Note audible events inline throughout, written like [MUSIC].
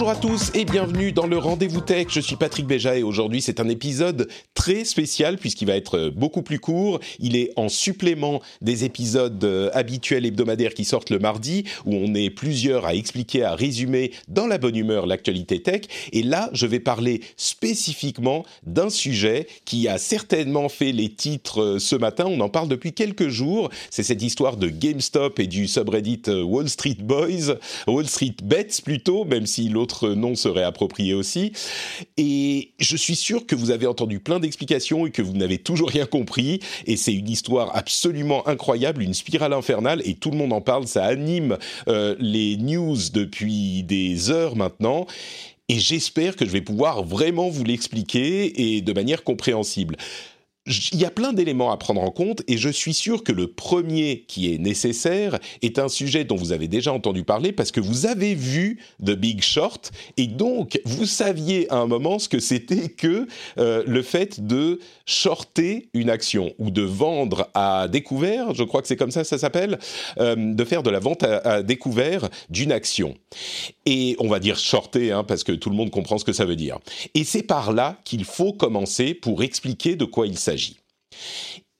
Bonjour à tous et bienvenue dans le Rendez-vous Tech. Je suis Patrick Béja et aujourd'hui c'est un épisode très spécial puisqu'il va être beaucoup plus court. Il est en supplément des épisodes euh, habituels hebdomadaires qui sortent le mardi où on est plusieurs à expliquer, à résumer dans la bonne humeur l'actualité tech. Et là, je vais parler spécifiquement d'un sujet qui a certainement fait les titres euh, ce matin. On en parle depuis quelques jours. C'est cette histoire de GameStop et du subreddit euh, Wall Street Boys, Wall Street Bets plutôt, même si l'autre nom serait approprié aussi. Et je suis sûr que vous avez entendu plein d'explications et que vous n'avez toujours rien compris. Et c'est une histoire absolument incroyable, une spirale infernale, et tout le monde en parle. Ça anime euh, les news depuis des heures maintenant. Et j'espère que je vais pouvoir vraiment vous l'expliquer et de manière compréhensible il y a plein d'éléments à prendre en compte et je suis sûr que le premier qui est nécessaire est un sujet dont vous avez déjà entendu parler parce que vous avez vu The Big Short et donc vous saviez à un moment ce que c'était que euh, le fait de shorter une action ou de vendre à découvert, je crois que c'est comme ça ça s'appelle, euh, de faire de la vente à, découvert d'une action. Et on va dire shorter hein, parce que tout le monde comprend ce que ça veut dire. Et c'est par là qu'il faut commencer pour expliquer de quoi il s'agit.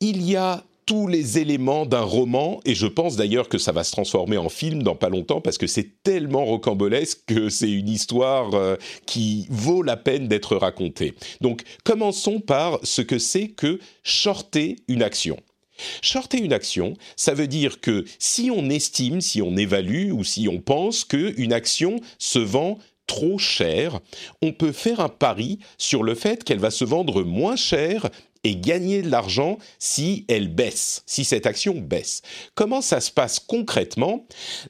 Il y a tous les éléments d'un roman, et je pense d'ailleurs que ça va se transformer en film dans pas longtemps, parce que c'est tellement rocambolesque que c'est une histoire euh, qui vaut la peine d'être racontée. Donc commençons par ce que c'est que shorter une action. Shorter une action, ça veut dire que si on estime, si on évalue ou si on pense qu'une action se vend trop cher, on peut faire un pari sur le fait qu'elle va se vendre moins cher et gagner de l'argent si elle baisse, si cette action baisse. Comment ça se passe concrètement?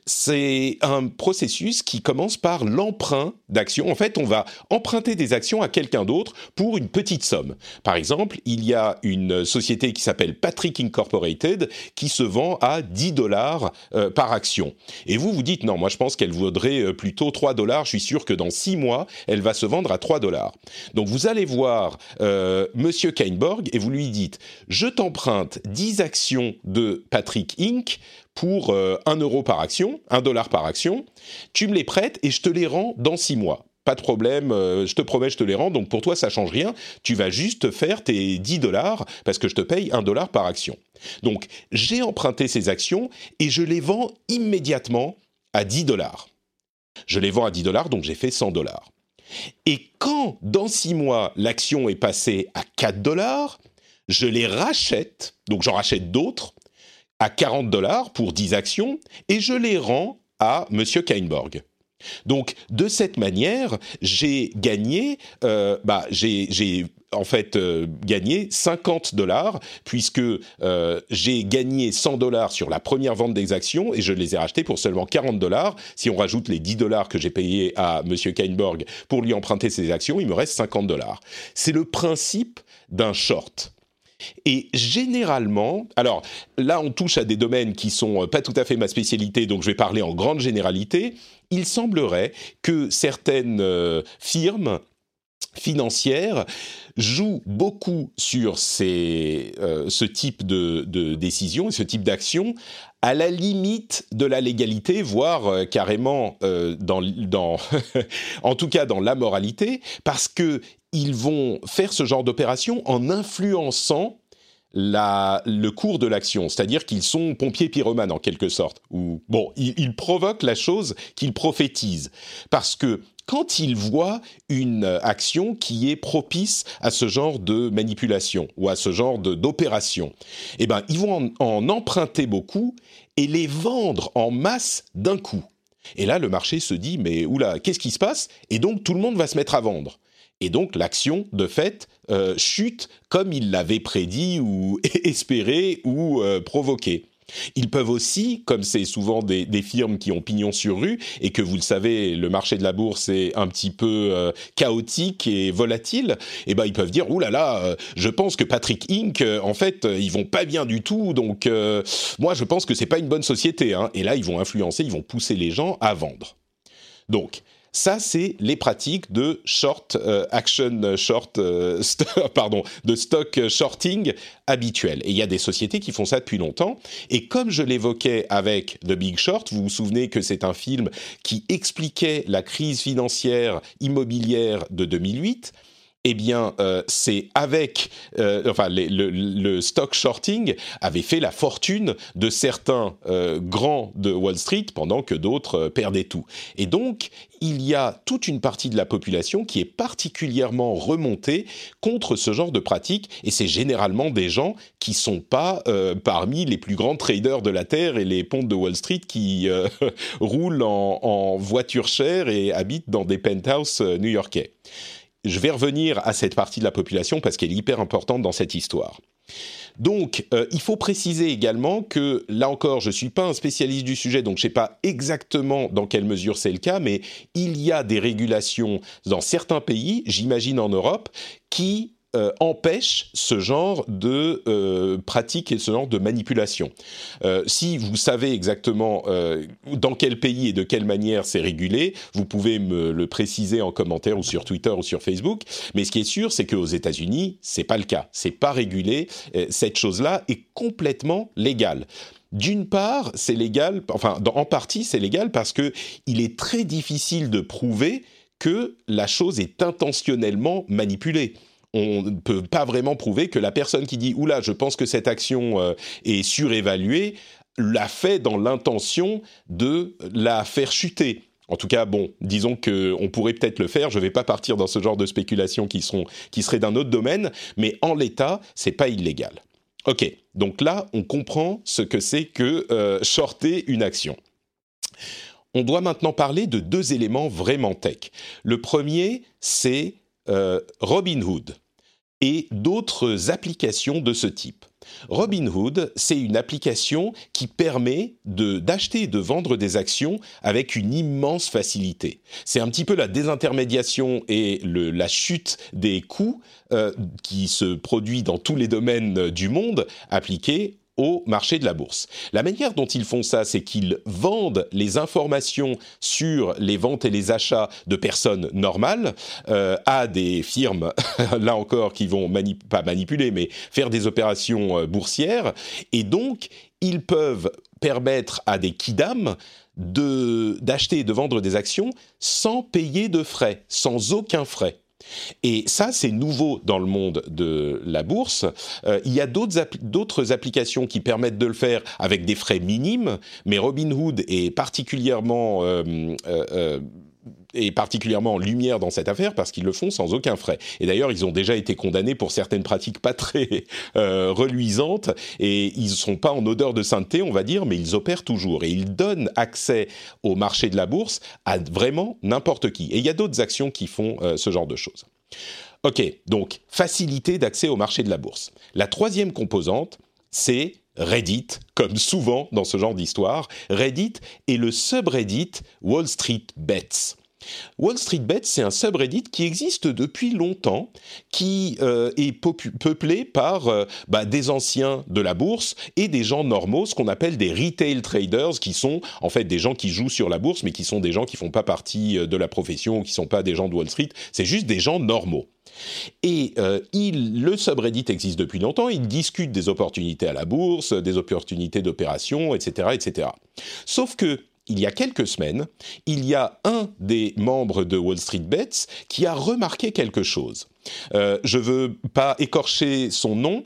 C'est un processus qui commence par l'emprunt d'actions. En fait, on va emprunter des actions à quelqu'un d'autre pour une petite somme. Par exemple, il y a une société qui s'appelle Patrick Incorporated qui se vend à 10 dollars euh, par action. Et vous vous dites non, moi je pense qu'elle vaudrait euh, plutôt 3 dollars. Je suis sûr que dans 6 mois, elle va se vendre à 3 dollars. Donc vous allez voir euh, Monsieur Kainborg et vous lui dites je t'emprunte 10 actions de Patrick Inc. pour 1 euh, euro par action, 1 dollar par action, tu me les prêtes et je te les rends dans 6 mois pas de problème, euh, je te promets, je te les rends. Donc pour toi, ça change rien. Tu vas juste faire tes 10 dollars parce que je te paye 1 dollar par action. Donc j'ai emprunté ces actions et je les vends immédiatement à 10 dollars. Je les vends à 10 dollars, donc j'ai fait 100 dollars. Et quand, dans six mois, l'action est passée à 4 dollars, je les rachète, donc j'en rachète d'autres, à 40 dollars pour 10 actions, et je les rends à M. Kainborg. Donc, de cette manière, j'ai gagné, euh, bah, j'ai en fait euh, gagné 50 dollars puisque euh, j'ai gagné 100 dollars sur la première vente des actions et je les ai rachetées pour seulement 40 dollars. Si on rajoute les 10 dollars que j'ai payés à Monsieur Kainborg pour lui emprunter ses actions, il me reste 50 dollars. C'est le principe d'un short. Et généralement, alors là on touche à des domaines qui sont pas tout à fait ma spécialité, donc je vais parler en grande généralité. Il semblerait que certaines euh, firmes financières jouent beaucoup sur ces, euh, ce type de, de décision et ce type d'action à la limite de la légalité, voire euh, carrément dans, dans [LAUGHS] en tout cas dans la moralité, parce que ils vont faire ce genre d'opération en influençant la, le cours de l'action, c'est-à-dire qu'ils sont pompiers pyromanes en quelque sorte. Ou bon, ils, provoquent la chose qu'ils prophétisent, parce que quand ils voient une action qui est propice à ce genre de manipulation ou à ce genre d'opération, eh ben ils vont en, en emprunter beaucoup et les vendre en masse d'un coup. Et là, le marché se dit mais oula, qu'est-ce qui se passe? Et donc tout le monde va se mettre à vendre. Et donc l'action, de fait, euh, chute comme il l'avait prédit ou [LAUGHS] espéré ou euh, provoqué. Ils peuvent aussi, comme c'est souvent des, firmes qui ont pignon sur rue et que vous le savez, le marché de la bourse est un petit peu euh, chaotique et volatile, eh ben ils peuvent dire ouh là là, je pense que Patrick Inc. en fait ils vont pas bien du tout, donc moi je pense que c'est pas une bonne société. Hein. Et là ils vont influencer, ils vont pousser les gens à vendre. Donc ça, c'est les pratiques de short euh, action short, euh, [LAUGHS] pardon, de stock shorting habituel. Et il y a des sociétés qui font ça depuis longtemps. Et comme je l'évoquais avec The Big Short, vous vous souvenez que c'est un film qui expliquait la crise financière immobilière de 2008 eh bien, euh, c'est avec, euh, enfin, le, stock shorting avait fait la fortune de certains euh, grands de Wall Street pendant que d'autres perdaient tout. Et donc, il y a toute une partie de la population qui est particulièrement remontée contre ce genre de pratique, et c'est généralement des gens qui sont pas parmi les plus grands traders de la terre et les pontes de Wall Street qui [LAUGHS] roulent en, en voiture chère et habitent dans des penthouses new-yorkais je vais revenir à cette partie de la population parce qu'elle est hyper importante dans cette histoire. Donc, euh, il faut préciser également que, là encore, je ne suis pas un spécialiste du sujet, donc je ne sais pas exactement dans quelle mesure c'est le cas, mais il y a des régulations dans certains pays, j'imagine en Europe, qui euh, empêche ce genre de euh, pratique et ce genre de manipulation. Euh, si vous savez exactement dans quel pays et de quelle manière c'est régulé, vous pouvez me le préciser en commentaire ou sur Twitter ou sur Facebook. Mais ce qui est sûr, c'est qu'aux États-Unis, c'est pas le cas. C'est pas régulé. cette chose-là est complètement légale. D'une part, c'est légal, enfin, en partie, c'est légal parce que il est très difficile de prouver que la chose est intentionnellement manipulée on ne peut pas vraiment prouver que la personne qui dit oula, je pense que cette action euh, est surévaluée, l'a fait dans l'intention de la faire chuter. En tout cas, bon, disons qu'on pourrait peut-être le faire. Je ne vais pas partir dans ce genre de spéculations qui, sont, qui seraient d'un autre domaine, mais en l'état, c'est pas illégal. Ok, donc là, on comprend ce que c'est que euh, une action. On doit maintenant parler de deux éléments vraiment tech. Le premier, c'est euh, Robinhood et d'autres applications de ce type. Robinhood, c'est une application qui permet d'acheter et de vendre des actions avec une immense facilité. C'est un petit peu la désintermédiation et la chute des coûts euh, qui se produit dans tous les domaines du monde appliquée au marché de la bourse. La manière dont ils font ça, c'est qu'ils vendent les informations sur les ventes et les achats de personnes normales euh, à des firmes, [LAUGHS] là encore, qui vont pas manipuler, mais faire des opérations euh, boursières. Et donc, ils peuvent permettre à des kidam d'acheter et de vendre des actions sans payer de frais, sans aucun frais. Et ça, c'est nouveau dans le monde de la bourse. Euh, il y a d'autres applications qui permettent de le faire avec des frais minimes, mais Robinhood est particulièrement euh, euh, et particulièrement en lumière dans cette affaire parce qu'ils le font sans aucun frais. Et d'ailleurs, ils ont déjà été condamnés pour certaines pratiques pas très euh, reluisantes et ils ne sont pas en odeur de sainteté, on va dire, mais ils opèrent toujours et ils donnent accès au marché de la bourse à vraiment n'importe qui. Et il y a d'autres actions qui font euh, ce genre de choses. Ok, donc facilité d'accès au marché de la bourse. La troisième composante, c'est Reddit, comme souvent dans ce genre d'histoire. Reddit est le subreddit Wall Street Bets. Wall Street Bets, c'est un subreddit qui existe depuis longtemps, qui euh, est peuplé par euh, bah, des anciens de la bourse et des gens normaux, ce qu'on appelle des retail traders, qui sont en fait des gens qui jouent sur la bourse, mais qui sont des gens qui font pas partie euh, de la profession ou qui sont pas des gens de Wall Street. C'est juste des gens normaux. Et il, le subreddit existe depuis longtemps, il discute des opportunités à la bourse, des opportunités d'opération, etc., etc. Sauf que il y a quelques semaines, il y a un des membres de Wall Street Bets qui a remarqué quelque chose. Euh, je ne veux pas écorcher son nom,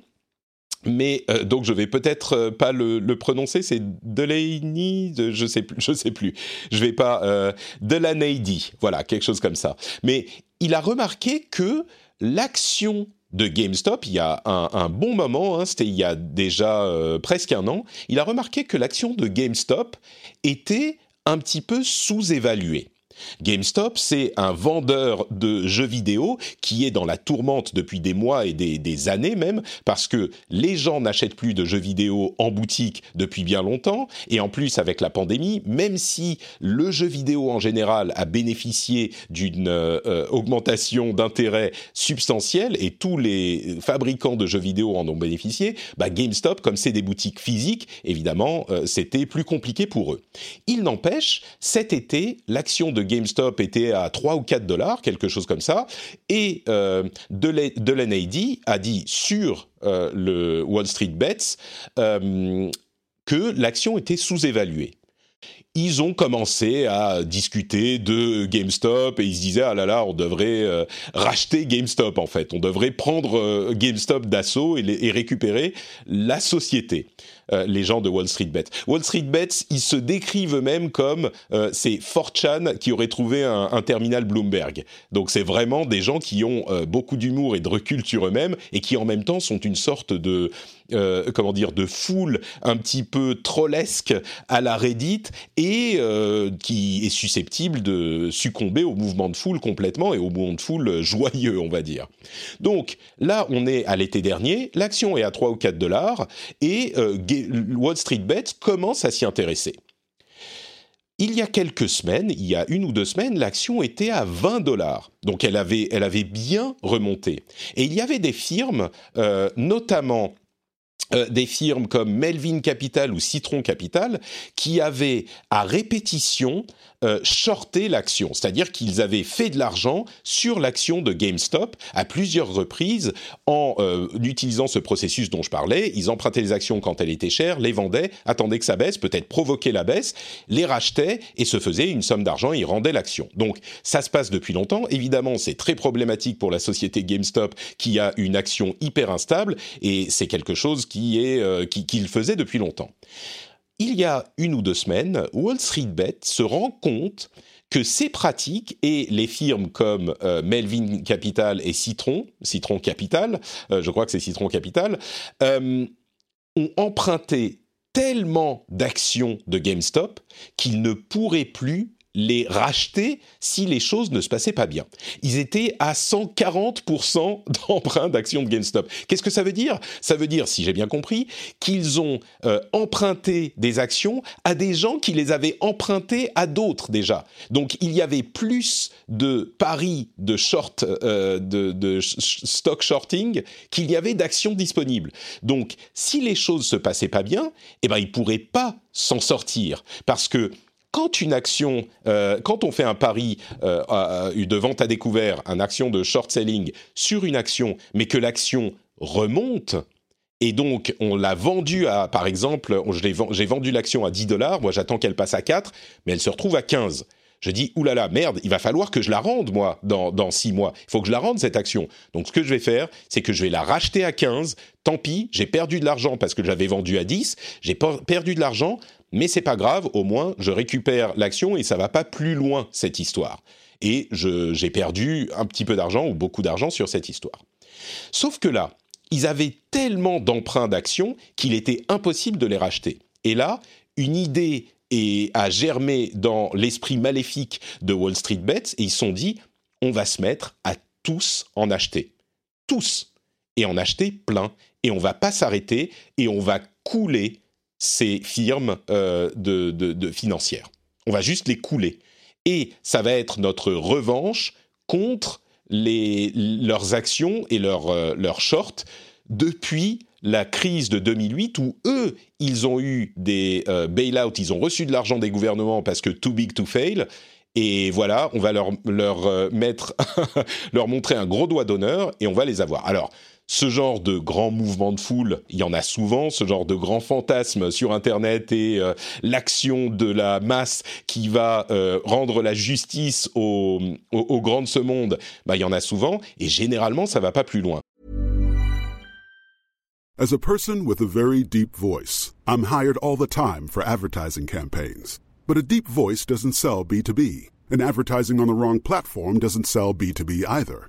mais euh, donc je vais peut-être euh, pas le, prononcer. C'est Delaney, je sais plus, je sais plus. Je vais pas Delaney, voilà quelque chose comme ça. Mais il a remarqué que l'action de GameStop il y a un, bon moment, hein, c'était il y a déjà euh, presque un an, il a remarqué que l'action de GameStop était un petit peu sous-évaluée. GameStop, c'est un vendeur de jeux vidéo qui est dans la tourmente depuis des mois et des, années même, parce que les gens n'achètent plus de jeux vidéo en boutique depuis bien longtemps, et en plus avec la pandémie, même si le jeu vidéo en général a bénéficié d'une euh, augmentation d'intérêt substantielle, et tous les fabricants de jeux vidéo en ont bénéficié, bah GameStop, comme c'est des boutiques physiques, évidemment, euh, c'était plus compliqué pour eux. Il n'empêche, cet été, l'action de GameStop était à 3 ou 4 dollars, quelque chose comme ça, et euh, Delaney a dit sur euh, le Wall Street Bets euh, que l'action était sous-évaluée. Ils ont commencé à discuter de GameStop et ils se disaient ah là là on devrait euh, racheter GameStop en fait. On devrait prendre GameStop d'assaut et, et, récupérer la société euh, les gens de Wall Street Bets. Wall Street Bets, ils se décrivent eux-mêmes comme euh, 4chan qui aurait trouvé un, terminal Bloomberg. Donc c'est vraiment des gens qui ont euh, beaucoup d'humour et de recul sur eux-mêmes et qui en même temps sont une sorte de comment dire de foule un petit peu trollesque à la Reddit et qui est susceptible de succomber au mouvement de foule complètement et au mouvement de foule joyeux on va dire. Donc là on est à l'été dernier, l'action est à 3 ou 4 dollars et Wall Street Bets commence à s'y intéresser. Il y a quelques semaines, il y a une ou deux semaines, l'action était à 20 dollars. Donc elle avait, elle avait bien remonté. Et il y avait des firmes, euh, notamment euh, des firmes comme Melvin Capital ou Citron Capital qui avaient à répétition euh, shorté l'action, c'est-à-dire qu'ils avaient fait de l'argent sur l'action de GameStop à plusieurs reprises en euh, utilisant ce processus dont je parlais. Ils empruntaient les actions quand elles étaient chères, les vendaient, attendaient que ça baisse, peut-être provoquaient la baisse, les rachetaient et se faisaient une somme d'argent et ils rendaient l'action. Donc ça se passe depuis longtemps. Évidemment, c'est très problématique pour la société GameStop qui a une action hyper instable et c'est quelque chose qui est euh, qu'il depuis longtemps. Il y a une ou deux semaines, Wall Street Bet se rend compte que ces pratiques et les firmes comme euh, Melvin Capital et Citron, Citron Capital, euh, je crois que c'est Citron Capital, ont emprunté tellement d'actions de GameStop qu'ils ne pourraient plus les racheter si les choses ne se passaient pas bien. Ils étaient à 140% d'emprunt d'actions de GameStop. Qu'est-ce que ça veut dire? Ça veut dire, si j'ai bien compris, qu'ils ont euh, emprunté des actions à des gens qui les avaient empruntées à d'autres déjà. Donc il y avait plus de paris de short, euh, de, stock shorting qu'il y avait d'actions disponibles. Donc si les choses se passaient pas bien, eh ben ils pourraient pas s'en sortir parce que quand une action, euh, quand on fait un pari euh, de vente à découvert, une action de short selling sur une action, mais que l'action remonte, et donc on l'a vendue à, par exemple, j'ai vendu l'action à 10 dollars, moi j'attends qu'elle passe à 4, mais elle se retrouve à 15. Je dis, oulala, merde, il va falloir que je la rende, moi, dans, dans 6 mois. Il faut que je la rende, cette action. Donc, ce que je vais faire, c'est que je vais la racheter à 15. Tant pis, j'ai perdu de l'argent parce que j'avais vendu à 10. J'ai perdu de l'argent, mais c'est pas grave, au moins je récupère l'action et ça va pas plus loin cette histoire. Et j'ai perdu un petit peu d'argent ou beaucoup d'argent sur cette histoire. Sauf que là, ils avaient tellement d'emprunts d'actions qu'il était impossible de les racheter. Et là, une idée a germé dans l'esprit maléfique de Wall Street Bets et ils se sont dit on va se mettre à tous en acheter. Tous. Et en acheter plein. Et on va pas s'arrêter et on va couler ces firmes euh, de, financières. On va juste les couler. Et ça va être notre revanche contre les, leurs actions et leurs, euh, shorts depuis la crise de 2008 où eux, ils ont eu des euh, bailouts, ils ont reçu de l'argent des gouvernements parce que too big to fail. Et voilà, on va leur, leur mettre, [LAUGHS] leur montrer un gros doigt d'honneur et on va les avoir. Alors, ce genre de grand mouvement de foule, il y en a souvent, ce genre de grand fantasme sur Internet et euh, l'action de la masse qui va euh, rendre la justice au, au, au grand de ce monde, bah, il y en a souvent, et généralement, ça va pas plus loin. As a person with a very deep voice, I'm hired all the time for advertising campaigns. But a deep voice doesn't sell B2B, and advertising on the wrong platform doesn't sell B2B either.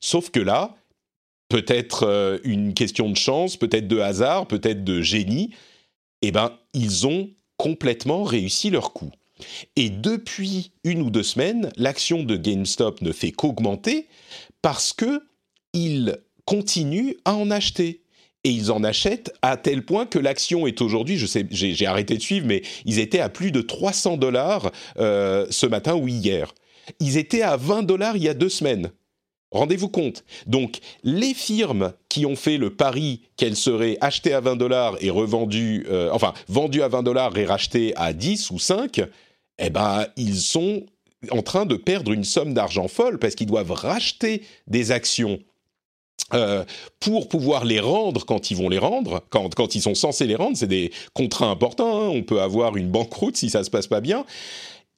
Sauf que là, peut-être euh, une question de chance, peut-être de hasard, peut-être de génie, eh ben, ils ont complètement réussi leur coup. Et depuis une ou deux semaines, l'action de GameStop ne fait qu'augmenter parce que ils continuent à en acheter. Et ils en achètent à tel point que l'action est aujourd'hui, je sais, j'ai arrêté de suivre, mais ils étaient à plus de 300 dollars euh, ce matin ou hier. Ils étaient à 20 dollars il y a deux semaines. Rendez-vous compte. Donc, les firmes qui ont fait le pari qu'elles seraient achetées à 20 dollars et revendues, euh, enfin, vendues à 20 dollars et rachetées à 10 ou 5, eh ben, ils sont en train de perdre une somme d'argent folle parce qu'ils doivent racheter des actions euh, pour pouvoir les rendre quand ils vont les rendre, quand, quand ils sont censés les rendre, c'est des contrats importants. Hein. on peut avoir une banqueroute si ça se passe pas bien.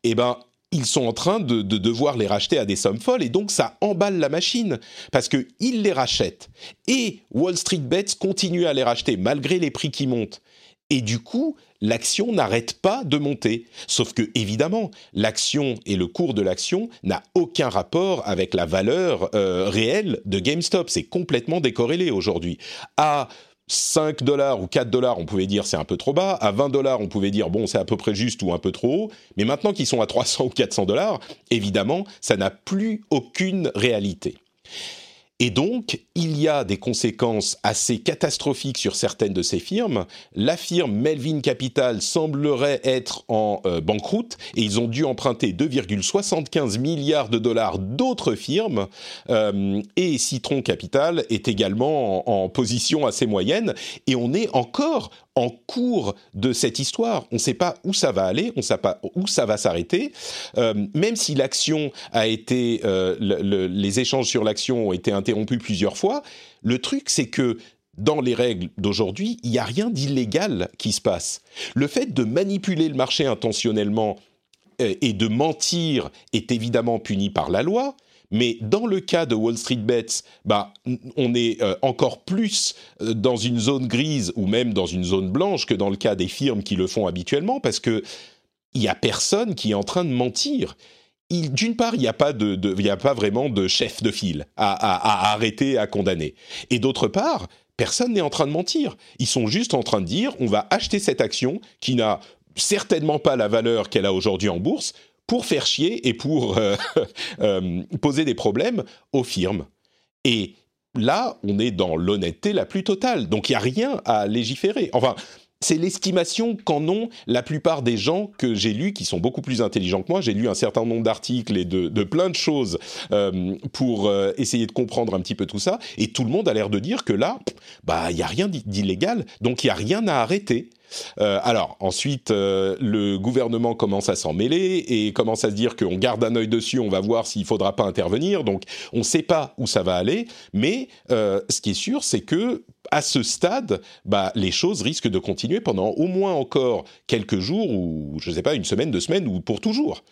Eh ben, ils sont en train de, de, devoir les racheter à des sommes folles et donc ça emballe la machine parce que ils les rachètent et Wall Street Bets continue à les racheter malgré les prix qui montent. Et du coup, l'action n'arrête pas de monter. Sauf que, évidemment, l'action et le cours de l'action n'a aucun rapport avec la valeur euh, réelle de GameStop. C'est complètement décorrélé aujourd'hui. À 5 dollars ou 4 dollars, on pouvait dire c'est un peu trop bas. À 20 dollars, on pouvait dire bon, c'est à peu près juste ou un peu trop haut. Mais maintenant qu'ils sont à 300 ou 400 dollars, évidemment, ça n'a plus aucune réalité. Et donc, il y a des conséquences assez catastrophiques sur certaines de ces firmes. La firme Melvin Capital semblerait être en euh, banqueroute et ils ont dû emprunter 2,75 milliards de dollars d'autres firmes. Euh, et Citron Capital est également en, position assez moyenne. Et on est encore en cours de cette histoire. On ne sait pas où ça va aller, on ne sait pas où ça va s'arrêter. Euh, même si l'action a été, le, les échanges sur l'action ont été interrompus plusieurs fois, le truc c'est que dans les règles d'aujourd'hui, il n'y a rien d'illégal qui se passe. Le fait de manipuler le marché intentionnellement euh, et de mentir est évidemment puni par la loi, mais dans le cas de Wall Street Bets, bah, on est euh, encore plus euh, dans une zone grise ou même dans une zone blanche que dans le cas des firmes qui le font habituellement, parce que il y a personne qui est en train de mentir. D'une part, il n'y a pas y a pas vraiment de chef de file à arrêter, à condamner. Et d'autre part, personne n'est en train de mentir. Ils sont juste en train de dire, on va acheter cette action qui n'a certainement pas la valeur qu'elle a aujourd'hui en bourse pour faire chier et pour euh, [LAUGHS] euh, poser des problèmes aux firmes. Et là, on est dans l'honnêteté la plus totale. Donc il n'y a rien à légiférer. Enfin, c'est l'estimation qu'en ont la plupart des gens que j'ai lus, qui sont beaucoup plus intelligents que moi. J'ai lu un certain nombre d'articles et de, plein de choses euh, pour euh, essayer de comprendre un petit peu tout ça. Et tout le monde a l'air de dire que là, bah, il n'y a rien d'illégal, donc il n'y a rien à arrêter. Euh, alors ensuite, le gouvernement commence à s'en mêler et commence à se dire qu'on garde un œil dessus, on va voir s'il faudra pas intervenir. Donc on ne sait pas où ça va aller, mais ce qui est sûr, c'est que à ce stade, bah, les choses risquent de continuer pendant au moins encore quelques jours ou je ne sais pas une semaine, deux semaines ou pour toujours.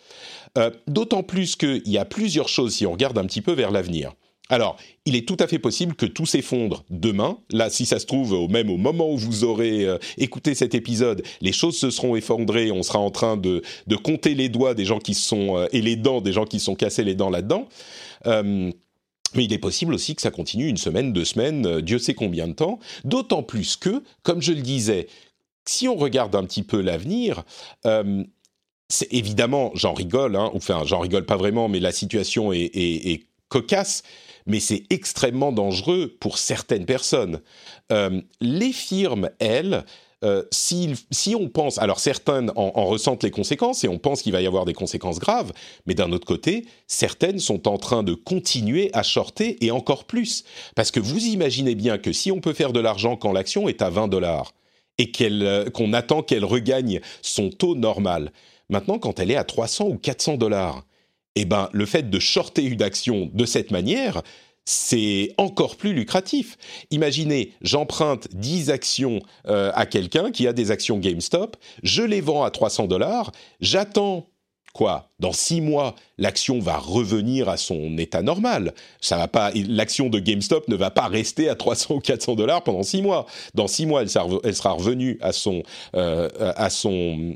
Euh, D'autant plus qu'il y a plusieurs choses si on regarde un petit peu vers l'avenir. Alors, il est tout à fait possible que tout s'effondre demain. Là, si ça se trouve, au même au moment où vous aurez euh, écouté cet épisode, les choses se seront effondrées. On sera en train de, de compter les doigts des gens qui sont euh, et les dents des gens qui sont cassés les dents là-dedans. Mais il est possible aussi que ça continue une semaine, deux semaines, euh, Dieu sait combien de temps. D'autant plus que, comme je le disais, si on regarde un petit peu l'avenir, euh, c'est évidemment, j'en rigole, hein, enfin j'en rigole pas vraiment, mais la situation est, cocasse, mais c'est extrêmement dangereux pour certaines personnes. Euh, les firmes, elles, euh, si, on pense, alors certaines en, ressentent les conséquences et on pense qu'il va y avoir des conséquences graves, mais d'un autre côté, certaines sont en train de continuer à shorter et encore plus. Parce que vous imaginez bien que si on peut faire de l'argent quand l'action est à 20 dollars et euh, qu'on attend qu'elle regagne son taux normal, maintenant quand elle est à 300 ou 400 dollars, eh ben, le fait de shorter une action de cette manière, c'est encore plus lucratif. Imaginez, j'emprunte 10 actions euh, à quelqu'un qui a des actions GameStop, je les vends à 300 dollars, j'attends quoi Dans 6 mois, l'action va revenir à son état normal. Ça va pas, l'action de GameStop ne va pas rester à 300 ou 400 dollars pendant 6 mois. Dans 6 mois, elle sera, revenue à son, euh, à son,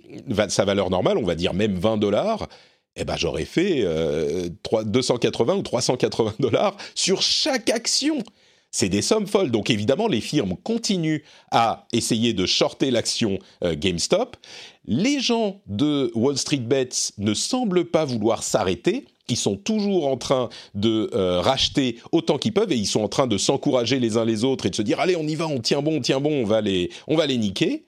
sa valeur normale, on va dire même 20 dollars eh ben j'aurais fait euh, 280 ou 380 dollars sur chaque action. C'est des sommes folles. Donc évidemment, les firmes continuent à essayer de shorter l'action euh, GameStop. Les gens de Wall Street Bets ne semblent pas vouloir s'arrêter. Ils sont toujours en train de euh, racheter autant qu'ils peuvent et ils sont en train de s'encourager les uns les autres et de se dire allez on y va, on tient bon, on tient bon, on va les, on va les niquer.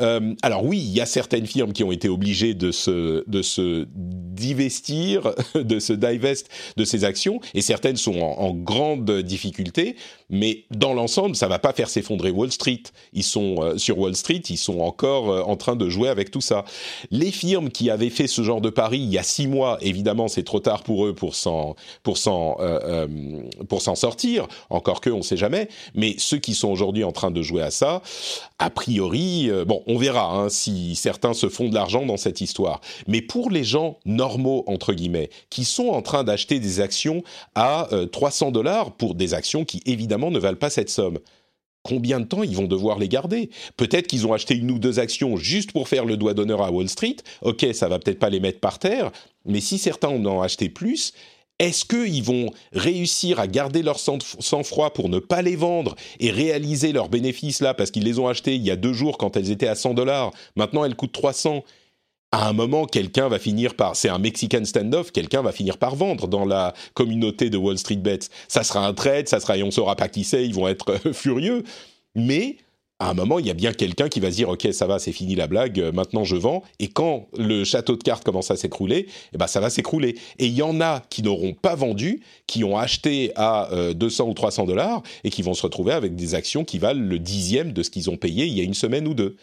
Euh, alors oui, il y a certaines firmes qui ont été obligées de se, de se divestir, [LAUGHS] de se divest de ces actions, et certaines sont en, grande difficulté. Mais dans l'ensemble, ça va pas faire s'effondrer Wall Street. Ils sont euh, sur Wall Street, ils sont encore euh, en train de jouer avec tout ça. Les firmes qui avaient fait ce genre de pari il y a six mois, évidemment, c'est trop tard pour eux pour s'en sortir. Encore que, on sait jamais. Mais ceux qui sont aujourd'hui en train de jouer à ça, a priori, bon on verra hein, si certains se font de l'argent dans cette histoire. Mais pour les gens normaux, entre guillemets, qui sont en train d'acheter des actions à 300 euh, dollars pour des actions qui évidemment ne valent pas cette somme, combien de temps ils vont devoir les garder? Peut-être qu'ils ont acheté une ou deux actions juste pour faire le doigt d'honneur à Wall Street. Ok, ça va peut-être pas les mettre par terre, mais si certains en ont acheté plus, est-ce qu'ils vont réussir à garder leur sang-froid pour ne pas les vendre et réaliser leurs bénéfices là parce qu'ils les ont achetés il y a deux jours quand elles étaient à 100 dollars? Maintenant, elles coûtent 300. À un moment, quelqu'un va finir par, c'est un Mexican standoff, quelqu'un va finir par vendre dans la communauté de Wall Street Bets. Ça sera un trade, ça sera, et on saura pas qui c'est, ils vont être [LAUGHS] furieux. Mais à un moment, il y a bien quelqu'un qui va se dire ok ça va c'est fini la blague euh, maintenant je vends. Et quand le château de cartes commence à s'écrouler eh ben ça va s'écrouler. Et il y en a qui n'auront pas vendu qui ont acheté à 200 euh, ou 300 dollars et qui vont se retrouver avec des actions qui valent le dixième de ce qu'ils ont payé il y a une semaine ou deux.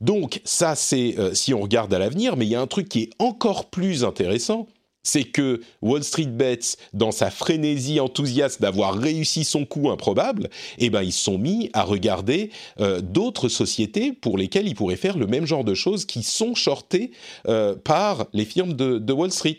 Donc ça c'est euh, si on regarde à l'avenir mais il y a un truc qui est encore plus intéressant c'est que Wall Street Bets, dans sa frénésie enthousiaste d'avoir réussi son coup improbable, eh ben ils sont mis à regarder euh, d'autres sociétés pour lesquelles ils pourraient faire le même genre de choses qui sont shortées euh, par les firmes de, Wall Street.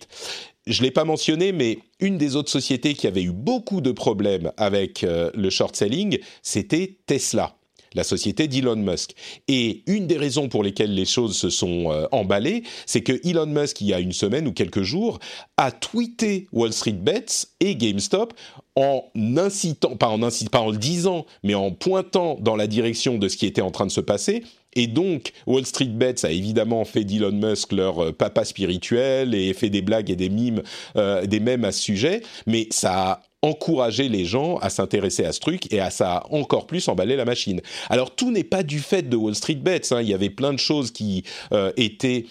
Je l'ai pas mentionné, mais une des autres sociétés qui avait eu beaucoup de problèmes avec euh, le short selling, c'était Tesla la société d'Elon Musk. Et une des raisons pour lesquelles les choses se sont euh, emballées, c'est que Elon Musk, il y a une semaine ou quelques jours, a tweeté Wall Street Bets et GameStop en incitant, pas en incitant, pas en le disant, mais en pointant dans la direction de ce qui était en train de se passer. Et donc, Wall Street Bets a évidemment fait d'Elon Musk leur euh, papa spirituel et fait des blagues et des mimes, euh, des mèmes à ce sujet, mais ça a encourager les gens à s'intéresser à ce truc et à ça encore plus emballer la machine. Alors tout n'est pas du fait de Wall Street Bets, hein. il y avait plein de choses qui euh, étaient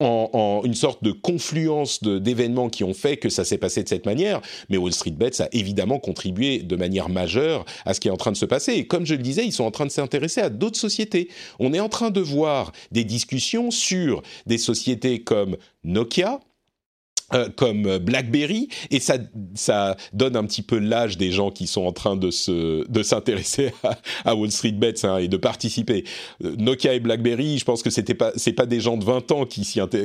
en, une sorte de confluence d'événements qui ont fait que ça s'est passé de cette manière, mais Wall Street Bets a évidemment contribué de manière majeure à ce qui est en train de se passer. Et comme je le disais, ils sont en train de s'intéresser à d'autres sociétés. On est en train de voir des discussions sur des sociétés comme Nokia, euh, comme BlackBerry et ça ça donne un petit peu l'âge des gens qui sont en train de se de s'intéresser [LAUGHS] à, Wall Street Bets hein, et de participer. Euh, Nokia et BlackBerry, je pense que c'était pas c'est pas des gens de 20 ans qui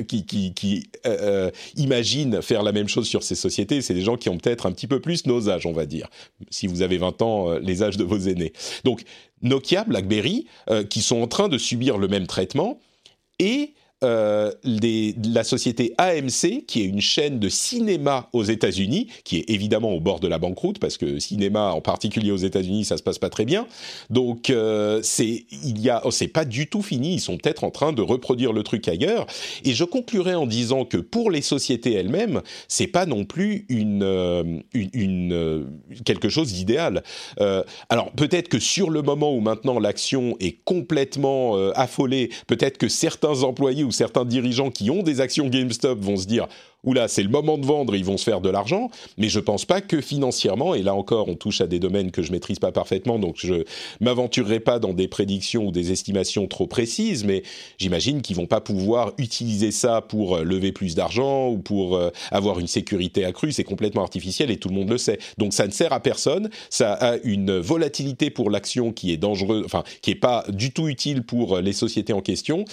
qui qui, qui euh, imaginent faire la même chose sur ces sociétés, c'est des gens qui ont peut-être un petit peu plus nos âges, on va dire. Si vous avez 20 ans, les âges de vos aînés. Donc Nokia, BlackBerry qui sont en train de subir le même traitement et euh, la société AMC, qui est une chaîne de cinéma aux États-Unis, qui est évidemment au bord de la banqueroute, parce que cinéma, en particulier aux États-Unis, ça se passe pas très bien. Donc, euh, c'est il y a, oh, c'est pas du tout fini. Ils sont peut-être en train de reproduire le truc ailleurs. Et je conclurai en disant que pour les sociétés elles-mêmes, c'est pas non plus une, euh, euh, quelque chose d'idéal. alors peut-être que sur le moment où maintenant l'action est complètement affolée, peut-être que certains employés ou certains dirigeants qui ont des actions GameStop vont se dire oula, c'est le moment de vendre, ils vont se faire de l'argent, mais je pense pas que financièrement, et là encore, on touche à des domaines que je maîtrise pas parfaitement, donc je m'aventurerai pas dans des prédictions ou des estimations trop précises, mais j'imagine qu'ils vont pas pouvoir utiliser ça pour euh, lever plus d'argent ou pour euh, avoir une sécurité accrue, c'est complètement artificiel et tout le monde le sait. Donc ça ne sert à personne, ça a une volatilité pour l'action qui est dangereuse, enfin, qui est pas du tout utile pour euh, les sociétés en question.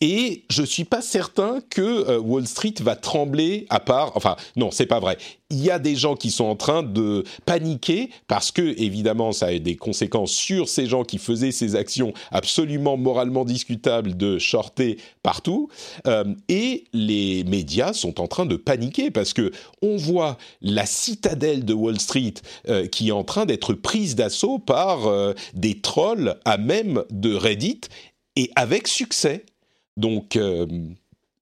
Et je suis pas certain que euh, Wall Street va trembler à part. Enfin, non, c'est pas vrai. Il y a des gens qui sont en train de paniquer parce que, évidemment, ça a des conséquences sur ces gens qui faisaient ces actions absolument moralement discutables de shorter partout. Euh, et les médias sont en train de paniquer parce que on voit la citadelle de Wall Street euh, qui est en train d'être prise d'assaut par des trolls à même de Reddit et avec succès. Donc euh,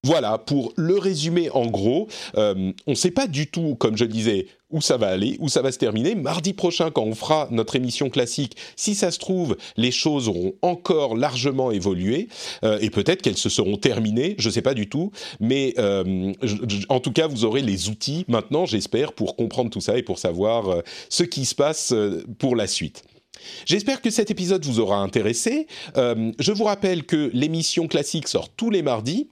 voilà, pour le résumer en gros, euh, on ne sait pas du tout, comme je disais, où ça va aller, où ça va se terminer. Mardi prochain, quand on fera notre émission classique, si ça se trouve, les choses auront encore largement évolué euh, et peut-être qu'elles se seront terminées, je ne sais pas du tout. Mais en tout cas, vous aurez les outils maintenant, j'espère, pour comprendre tout ça et pour savoir ce qui se passe pour la suite. J'espère que cet épisode vous aura intéressé. Euh, je vous rappelle que l'émission classique sort tous les mardis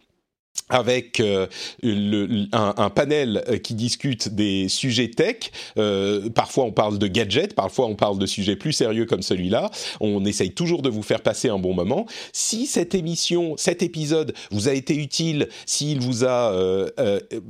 avec euh, un, panel euh, qui discute des sujets tech. Euh, parfois on parle de gadgets, parfois on parle de sujets plus sérieux comme celui-là. On essaye toujours de vous faire passer un bon moment. Si cette émission, cet épisode vous a été utile, s'il vous a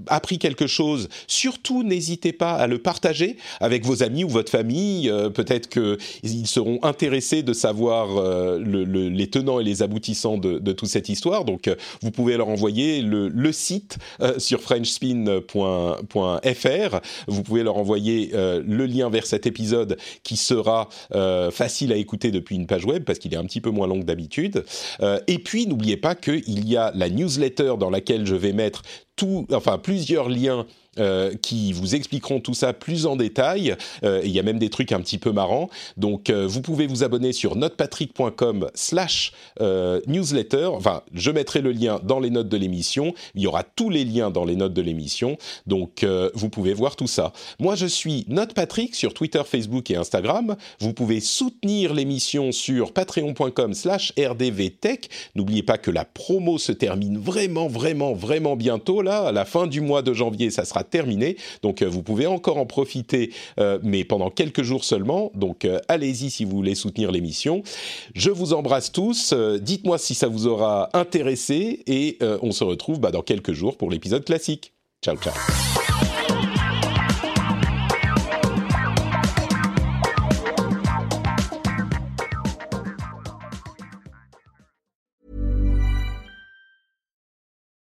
appris quelque chose, surtout n'hésitez pas à le partager avec vos amis ou votre famille. Peut-être qu'ils seront intéressés de savoir les tenants et les aboutissants de, de toute cette histoire. Donc vous pouvez leur envoyer le, site euh, sur frenchspin.fr. Vous pouvez leur envoyer euh, le lien vers cet épisode qui sera euh, facile à écouter depuis une page web parce qu'il est un petit peu moins long que d'habitude. et puis n'oubliez pas qu'il y a la newsletter dans laquelle je vais mettre enfin plusieurs liens euh, qui vous expliqueront tout ça plus en détail. Euh, il y a même des trucs un petit peu marrants. Donc, euh, vous pouvez vous abonner sur notepatrick.com/slash newsletter. Enfin, je mettrai le lien dans les notes de l'émission. Il y aura tous les liens dans les notes de l'émission. Donc, vous pouvez voir tout ça. Moi, je suis Notepatrick sur Twitter, Facebook et Instagram. Vous pouvez soutenir l'émission sur patreon.com/slash rdvtech. N'oubliez pas que la promo se termine vraiment, vraiment, vraiment bientôt. Là, à la fin du mois de janvier, ça sera terminé. Donc euh, vous pouvez encore en profiter, euh, mais pendant quelques jours seulement. Donc euh, allez-y si vous voulez soutenir l'émission. Je vous embrasse tous. Dites-moi si ça vous aura intéressé et on se retrouve bah, dans quelques jours pour l'épisode classique. Ciao, ciao.